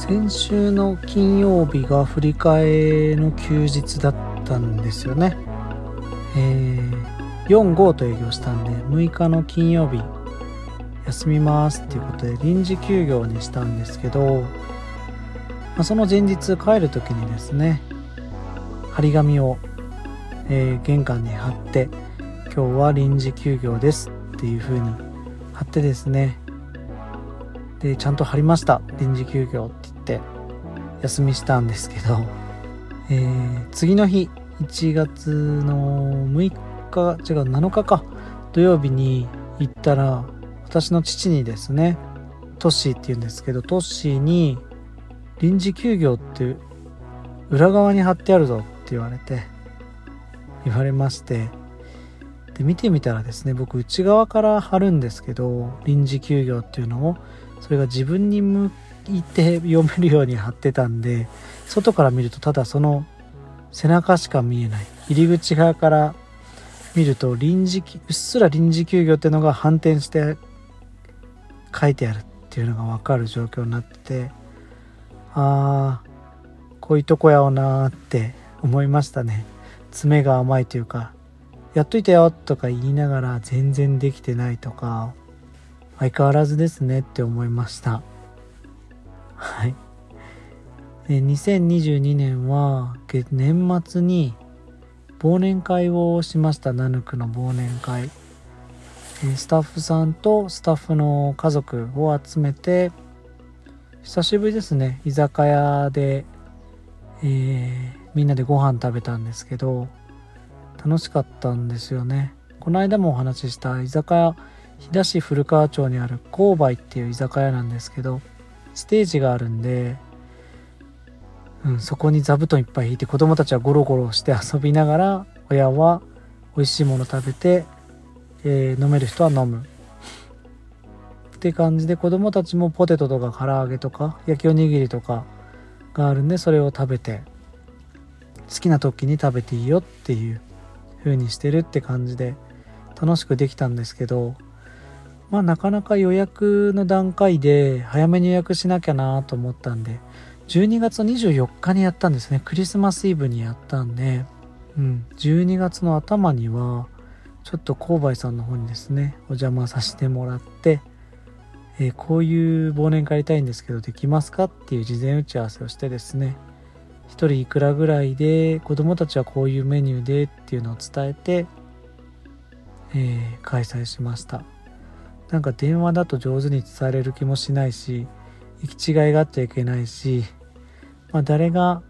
先週の金曜日が振り替えの休日だったんですよね。えー、45と営業したんで6日の金曜日休みますっていうことで臨時休業にしたんですけど、まあ、その前日帰る時にですね張り紙を、えー、玄関に貼って今日は臨時休業ですっていう風に貼ってですねでちゃんと貼りました臨時休業休みしたんですけど、えー、次の日1月の6日違う7日か土曜日に行ったら私の父にですねトッシーって言うんですけどトッシーに臨時休業って裏側に貼ってあるぞって言われて言われましてで見てみたらですね僕内側から貼るんですけど臨時休業っていうのをそれが自分に向いて読めるように貼ってたんで外から見るとただその背中しか見えない。入り口側から見ると臨時うっすら臨時休業っていうのが反転して書いてあるっていうのが分かる状況になっててあーこういうとこやおなーって思いましたね。爪が甘いというかやっといたよとか言いながら全然できてないとか相変わらずですねって思いました。はい。で2022年は年末に忘年会をしました。ナヌクの忘年会。スタッフさんとスタッフの家族を集めて久しぶりですね。居酒屋で、えー、みんなでご飯食べたんですけど楽しかったんですよね。この間もお話しした居酒屋飛騨市古川町にある勾配っていう居酒屋なんですけどステージがあるんで、うん、そこに座布団いっぱい引いて子供たちはゴロゴロして遊びながら親は美味しいもの食べて、えー、飲める人は飲む。って感じで子供たちもポテトとか唐揚げとか焼きおにぎりとかがあるんでそれを食べて好きな時に食べていいよっていう風にしてるって感じで楽しくできたんですけどまあなかなか予約の段階で早めに予約しなきゃなと思ったんで12月24日にやったんですね。クリスマスイブにやったんで、うん、12月の頭にはちょっと購買さんの方にですねお邪魔させてもらって、えー、こういう忘年会やりたいんですけどできますかっていう事前打ち合わせをしてですね1人いくらぐらいで子供たちはこういうメニューでっていうのを伝えて、えー、開催しました。なんか電話だと上手に伝えれる気もしないし行き違いがあっちゃいけないし、まあ、誰が、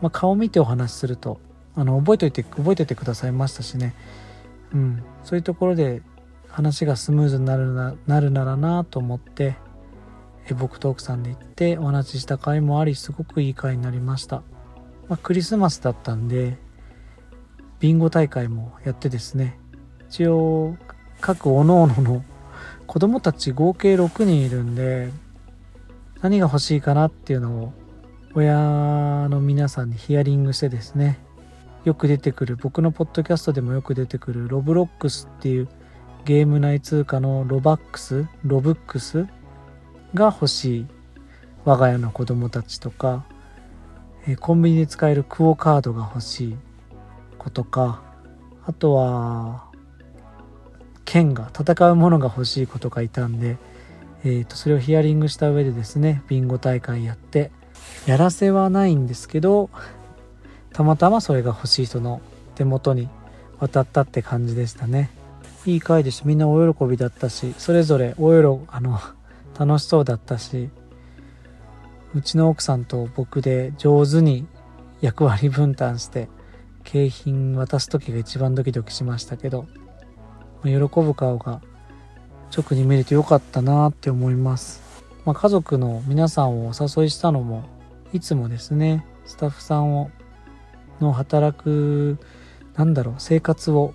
まあ、顔見てお話しするとあの覚えといて覚えててくださいましたしね、うん、そういうところで話がスムーズになるななるならなと思ってえ僕と奥さんで行ってお話しした回もありすごくいい回になりました、まあ、クリスマスだったんでビンゴ大会もやってですね。一応各おのおのの子供たち合計6人いるんで何が欲しいかなっていうのを親の皆さんにヒアリングしてですねよく出てくる僕のポッドキャストでもよく出てくるロブロックスっていうゲーム内通貨のロバックスロブックスが欲しい我が家の子供たちとか、コンビニで使えるクオカードが欲しい子とかあとは剣が戦うものが欲しい子とかいたんで、えー、とそれをヒアリングした上でですねビンゴ大会やってやらせはないんですけどたまたまそれが欲しい人の手元に渡ったって感じでしたね。いい回でした。みんなお喜びだったしそれぞれおよあの楽しそうだったしうちの奥さんと僕で上手に役割分担して景品渡す時が一番ドキドキしましたけど喜ぶ顔が直に見れてよかったなって思います、まあ、家族の皆さんをお誘いしたのもいつもですね。スタッフさんをの働くなんだろう生活を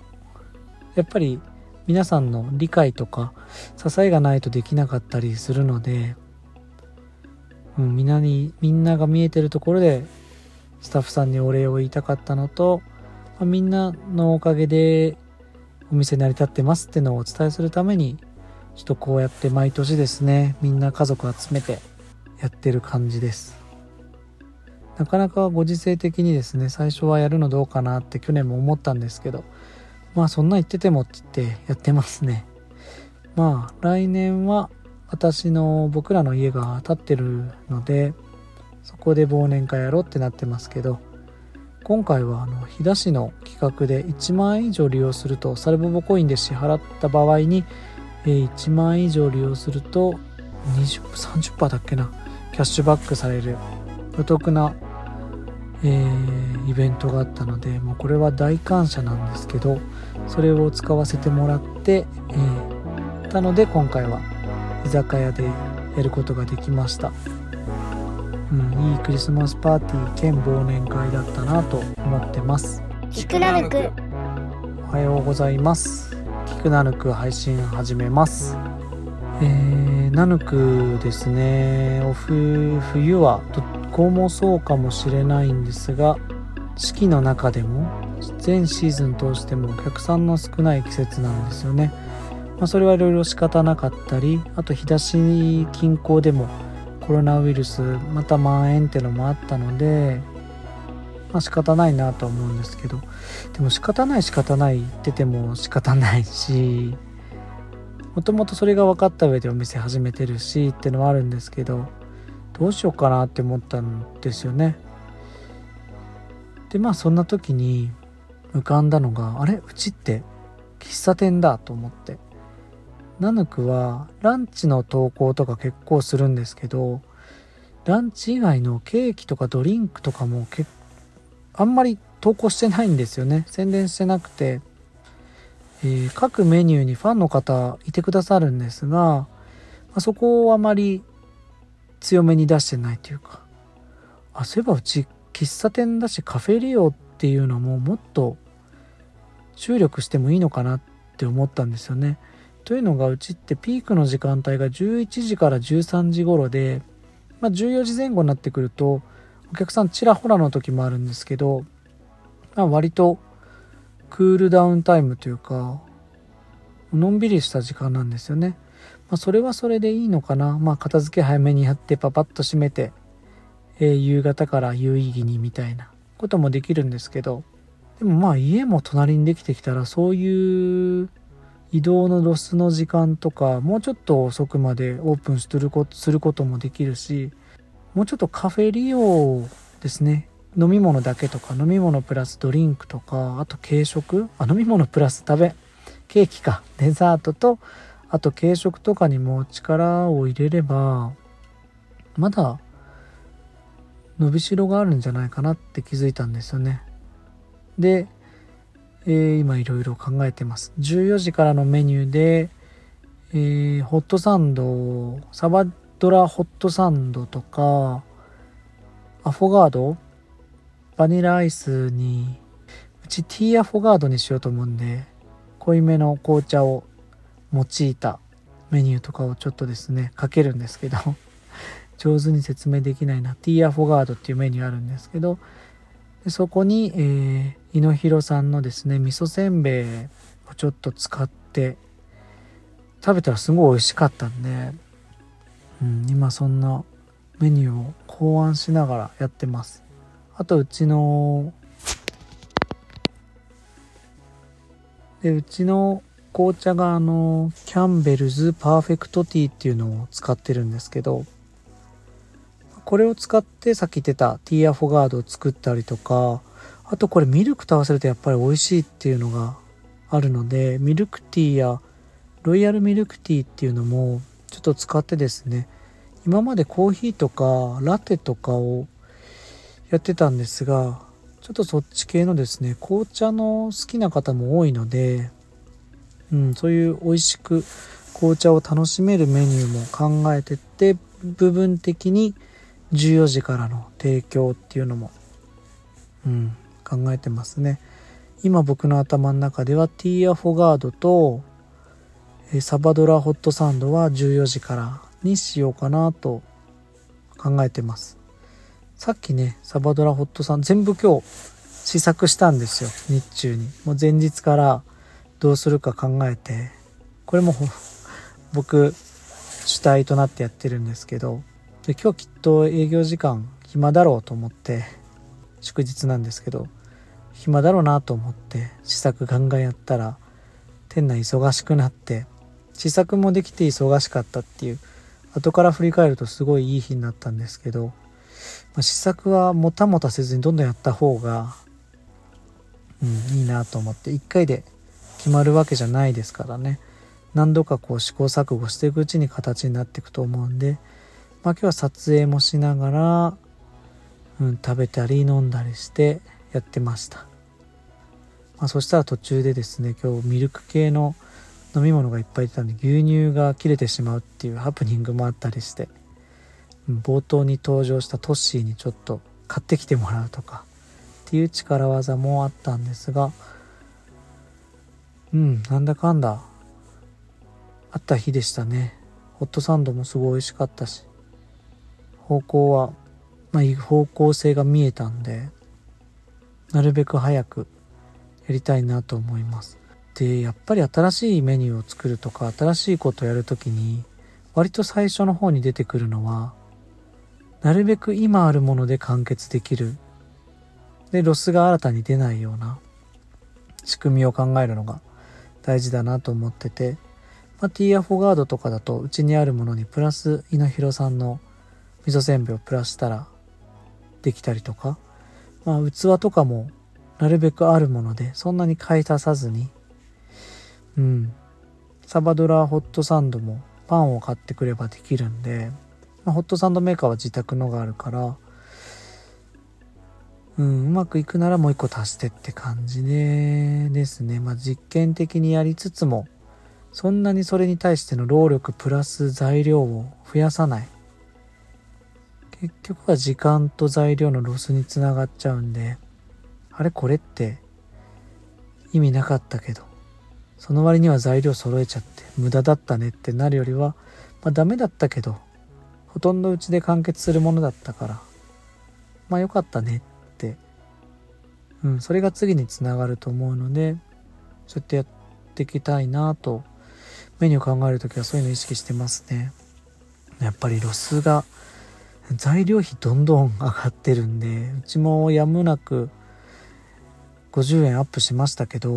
やっぱり皆さんの理解とか支えがないとできなかったりするので、うん、みんなにみんなが見えてるところでスタッフさんにお礼を言いたかったのと、まあ、みんなのおかげでお店成り立ってますってのをお伝えするためにちょっとこうやって毎年ですねみんな家族集めてやってる感じです。なかなかご時世的にですね最初はやるのどうかなって去年も思ったんですけどまあそんな言っててもって言ってやってますね。まあ来年は私の僕らの家が建ってるのでそこで忘年会やろうってなってますけど今回はあの飛騨市の企画で1万円以上利用するとサルボボコインで支払った場合に1万円以上利用すると20 30%だっけなキャッシュバックされるお得な、えー、イベントがあったのでもうこれは大感謝なんですけどそれを使わせてもらって、えー、たので今回は居酒屋でやることができました、うん、いいクリスマスパーティー兼忘年会だったなと思ってます。キクナルクおはようございます。キクナルク配信始めます。えー、ナヌクですね。オフ冬はどこもそうかもしれないんですが四季の中でも全シーズン通してもお客さんの少ない季節なんですよね、まあ、それはいろいろ仕方なかったりあと日出し近郊でもコロナウイルスまた蔓延ってのもあったのでまあ仕方ないなと思うんですけどでも仕方ない仕方ない言ってても仕方ないしもともとそれが分かった上でお店始めてるしってのはあるんですけどどうしようかなって思ったんですよね。でまあそんな時に浮かんだのがあれ？うちって喫茶店だと思って。ナヌクはランチの投稿とか結構するんですけどランチ以外のケーキとかドリンクとかもけあんまり投稿してないんですよね。宣伝してなくて。えー、各メニューにファンの方いてくださるんですが、まあ、そこをあまり強めに出してないというか。あそういえばうち喫茶店だしカフェリオっていうのももっと注力してもいいのかなって思ったんですよね。というのがうちってピークの時間帯が11時から13時頃で、まあ、14時前後になってくるとお客さんちらほらの時もあるんですけど、まあ、割とクールダウンタイムというかのんびりした時間なんですよね、まあ、それはそれでいいのかな。まあ片付け早めにやってパパッと閉めて、えー、夕方から有意義にみたいなこともできるんですけどでもまあ家も隣にできてきたらそういう移動のロスの時間とかもうちょっと遅くまでオープンすることすることもできるしもうちょっとカフェ利用ですね。飲み物だけとか飲み物プラスドリンクとかあと軽食。あ飲み物プラス食べ。ケーキか。デザートとあと軽食とかにも力を入れればまだ伸びしろがあるんじゃないかなって気づいたんですよね。で、えー、今いろいろ考えてます。14時からのメニューで、えー、ホットサンドサバドラホットサンドとかアフォガードバニラアイスにうちティーアフォガードにしようと思うんで濃いめの紅茶を用いたメニューとかをちょっとですねかけるんですけど 上手に説明できないな。ティーアフォガードっていうメニューあるんですけどでそこに、えー、井ノ広さんのですね味噌せんべいをちょっと使って食べたらすごい美味しかったんで、うん、今そんなメニューを考案しながらやってます。あとうちのでうちの紅茶があのキャンベルズパーフェクトティーっていうのを使ってるんですけどこれを使ってさっき言ってたティアフォガードを作ったりとかあとこれミルクと合わせるとやっぱり美味しいっていうのがあるのでミルクティーやロイヤルミルクティーっていうのもちょっと使ってですね今までコーヒーとかラテとかをやってたんですがちょっとそっち系のですね紅茶の好きな方も多いので、うん、そういう美味しく紅茶を楽しめるメニューも考えてって部分的に14時からの提供っていうのも、うん、考えてますね今僕の頭の中ではティーアフォガードとサバドラホットサンドは14時からにしようかなと考えてますさっきね、サバドラホットさん全部今日試作したんですよ。日中に。もう前日からどうするか考えて。これも僕主体となってやってるんですけど、で今日きっと営業時間暇だろうと思って祝日なんですけど暇だろうなと思って試作ガンガンやったら店内忙しくなって試作もできて忙しかったっていう後から振り返るとすごいいい日になったんですけど、まあ、試作はもたもたせずにどんどんやった方が、うん、いいなと思って1回で決まるわけじゃないですからね。何度かこう試行錯誤していくうちに形になっていくと思うんで、まあ、今日は撮影もしながら、うん、食べたり飲んだりしてやってました、まあ、そしたら途中でですね今日ミルク系の飲み物がいっぱい出たんで牛乳が切れてしまうっていうハプニングもあったりして冒頭に登場したトッシーにちょっと買ってきてもらうとかっていう力技もあったんですがうんなんだかんだあった日でしたね。ホットサンドもすごい美味しかったし方向はまあ方向性が見えたんでなるべく早くやりたいなと思います。でやっぱり新しいメニューを作るとか新しいことをやるときに割と最初の方に出てくるのはなるべく今あるもので完結できる。でロスが新たに出ないような仕組みを考えるのが大事だなと思ってて、まあ、ティーアフォガードとかだとうちにあるものにプラス猪弘さんの味噌せんべいをプラスしたらできたりとか、まあ、器とかもなるべくあるものでそんなに買い足さずにうん。サバドラホットサンドもパンを買ってくればできるんで、まあ、ホットサンドメーカーは自宅のがあるから、うん、うまくいくならもう一個足してって感じでですね。まあ実験的にやりつつも、そんなにそれに対しての労力プラス材料を増やさない。結局は時間と材料のロスにつながっちゃうんで、あれこれって意味なかったけど、その割には材料揃えちゃって無駄だったねってなるよりは、まあ、ダメだったけどほとんどうちで完結するものだったからまあよかったねって、うん、それが次につながると思うのでそうやってやっていきたいなとメニュー考える時はそういうの意識してますね。やっぱりロスが材料費どんどん上がってるんでうちもやむなく50円アップしましたけど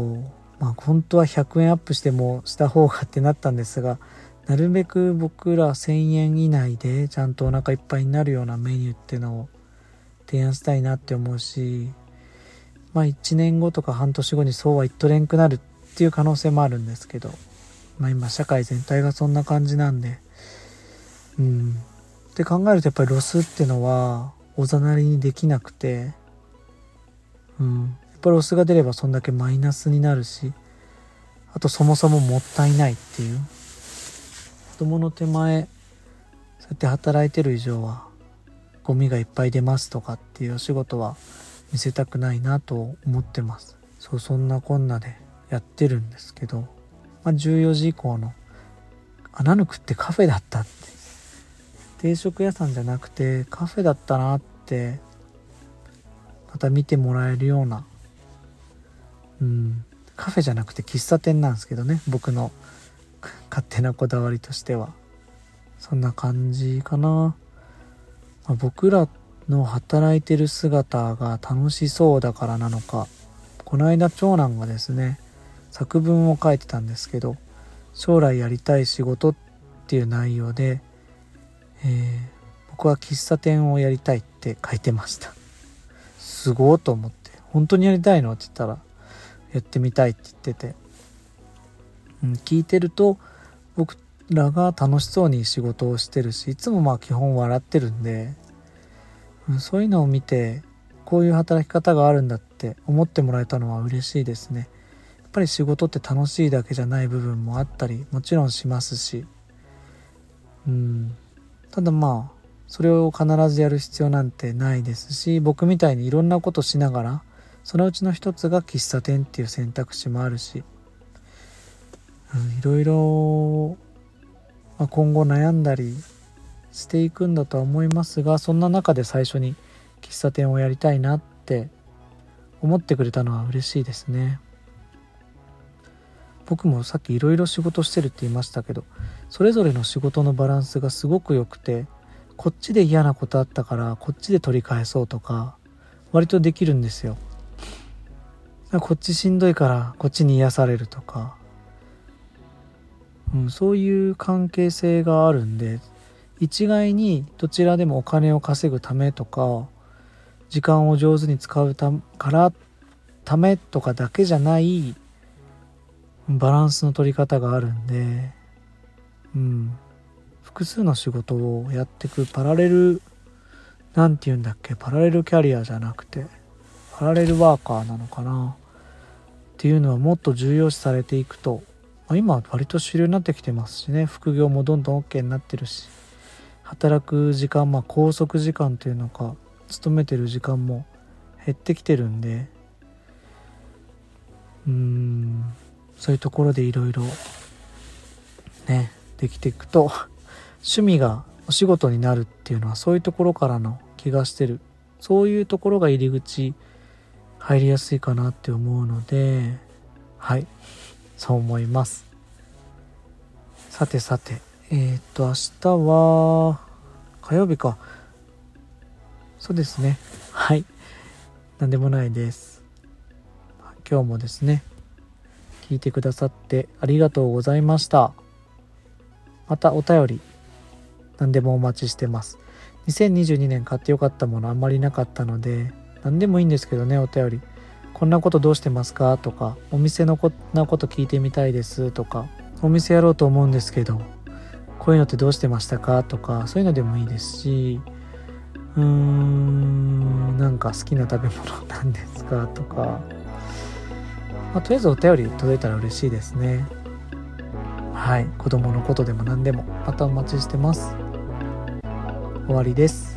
まあ本当は100円アップしてもした方がってなったんですがなるべく僕ら1000円以内でちゃんとお腹いっぱいになるようなメニューっていうのを提案したいなって思うしまあ1年後とか半年後にそうは言っとれんくなるっていう可能性もあるんですけどまあ今社会全体がそんな感じなんでうん。って考えるとやっぱりロスってのはおざなりにできなくてうん。やっぱロスが出ればそんだけマイナスになるしあとそもそももったいないっていう。子供の手前そうやって働いてる以上はゴミがいっぱい出ますとかっていうお仕事は見せたくないなと思ってます。そうそんなこんなでやってるんですけど、まあ、14時以降の穴抜くってカフェだったって定食屋さんじゃなくてカフェだったなってまた見てもらえるようなうんカフェじゃなくて喫茶店なんですけどね僕の勝手なこだわりとしては。そんな感じかな、まあ、僕らの働いてる姿が楽しそうだからなのかこの間長男がですね作文を書いてたんですけど将来やりたい仕事っていう内容で、えー、僕は喫茶店をやりたいって書いてました。すごーと思って。本当にやりたいのって言ったらやってみたいって言ってて、うん、聞いてると僕らが楽しそうに仕事をしてるしいつもまあ基本笑ってるんで、うん、そういうのを見てこういう働き方があるんだって思ってもらえたのは嬉しいですね。やっぱり仕事って楽しいだけじゃない部分もあったりもちろんしますし。うん。ただまあそれを必ずやる必要なんてないですし僕みたいにいろんなことしながらそのうちの一つが喫茶店っていう選択肢もあるし、うん、いろいろ、まあ、今後悩んだりしていくんだとは思いますがそんな中で最初に喫茶店をやりたいなって思ってくれたのは嬉しいですね。僕もさっきいろいろ仕事してるって言いましたけどそれぞれの仕事のバランスがすごく良くてこっちで嫌なことあったからこっちで取り返そうとか割とできるんですよ。こっちしんどいからこっちに癒されるとか、うん、そういう関係性があるんで一概にどちらでもお金を稼ぐためとか時間を上手に使うたからためとかだけじゃないバランスの取り方があるんでうん。複数の仕事をやっていくパラレル何て言うんだっけ？パラレルキャリアじゃなくてパラレルワーカーなのかな？っていうのはもっと重要視されていくと、まあ、今は割と主流になってきてますしね。副業もどんどん OK になってるし働く時間まあ拘束時間というのか勤めてる時間も減ってきてるんでうーんそういうところでいろいろねできていくと 趣味がお仕事になるっていうのはそういうところからの気がしてる。そういうところが入り口入りやすいかなって思うのではい。そう思います。さてさてえー、っと明日は火曜日か。そうですね。はい。何でもないです。今日もですね聞いてくださってありがとうございました。またお便り何でもお待ちしてます。2022年買ってよかったものあんまりなかったので何でもいいんですけどねお便り。こんなことどうしてますか？とかお店のこんなこと聞いてみたいです。とかお店やろうと思うんですけどこういうのってどうしてましたか？とかそういうのでもいいですしうーんなんか好きな食べ物 なんですか？とか、まあ、とりあえずお便り届いたら嬉しいですね。はい子供のことでも何でもまたお待ちしてます。終わりです。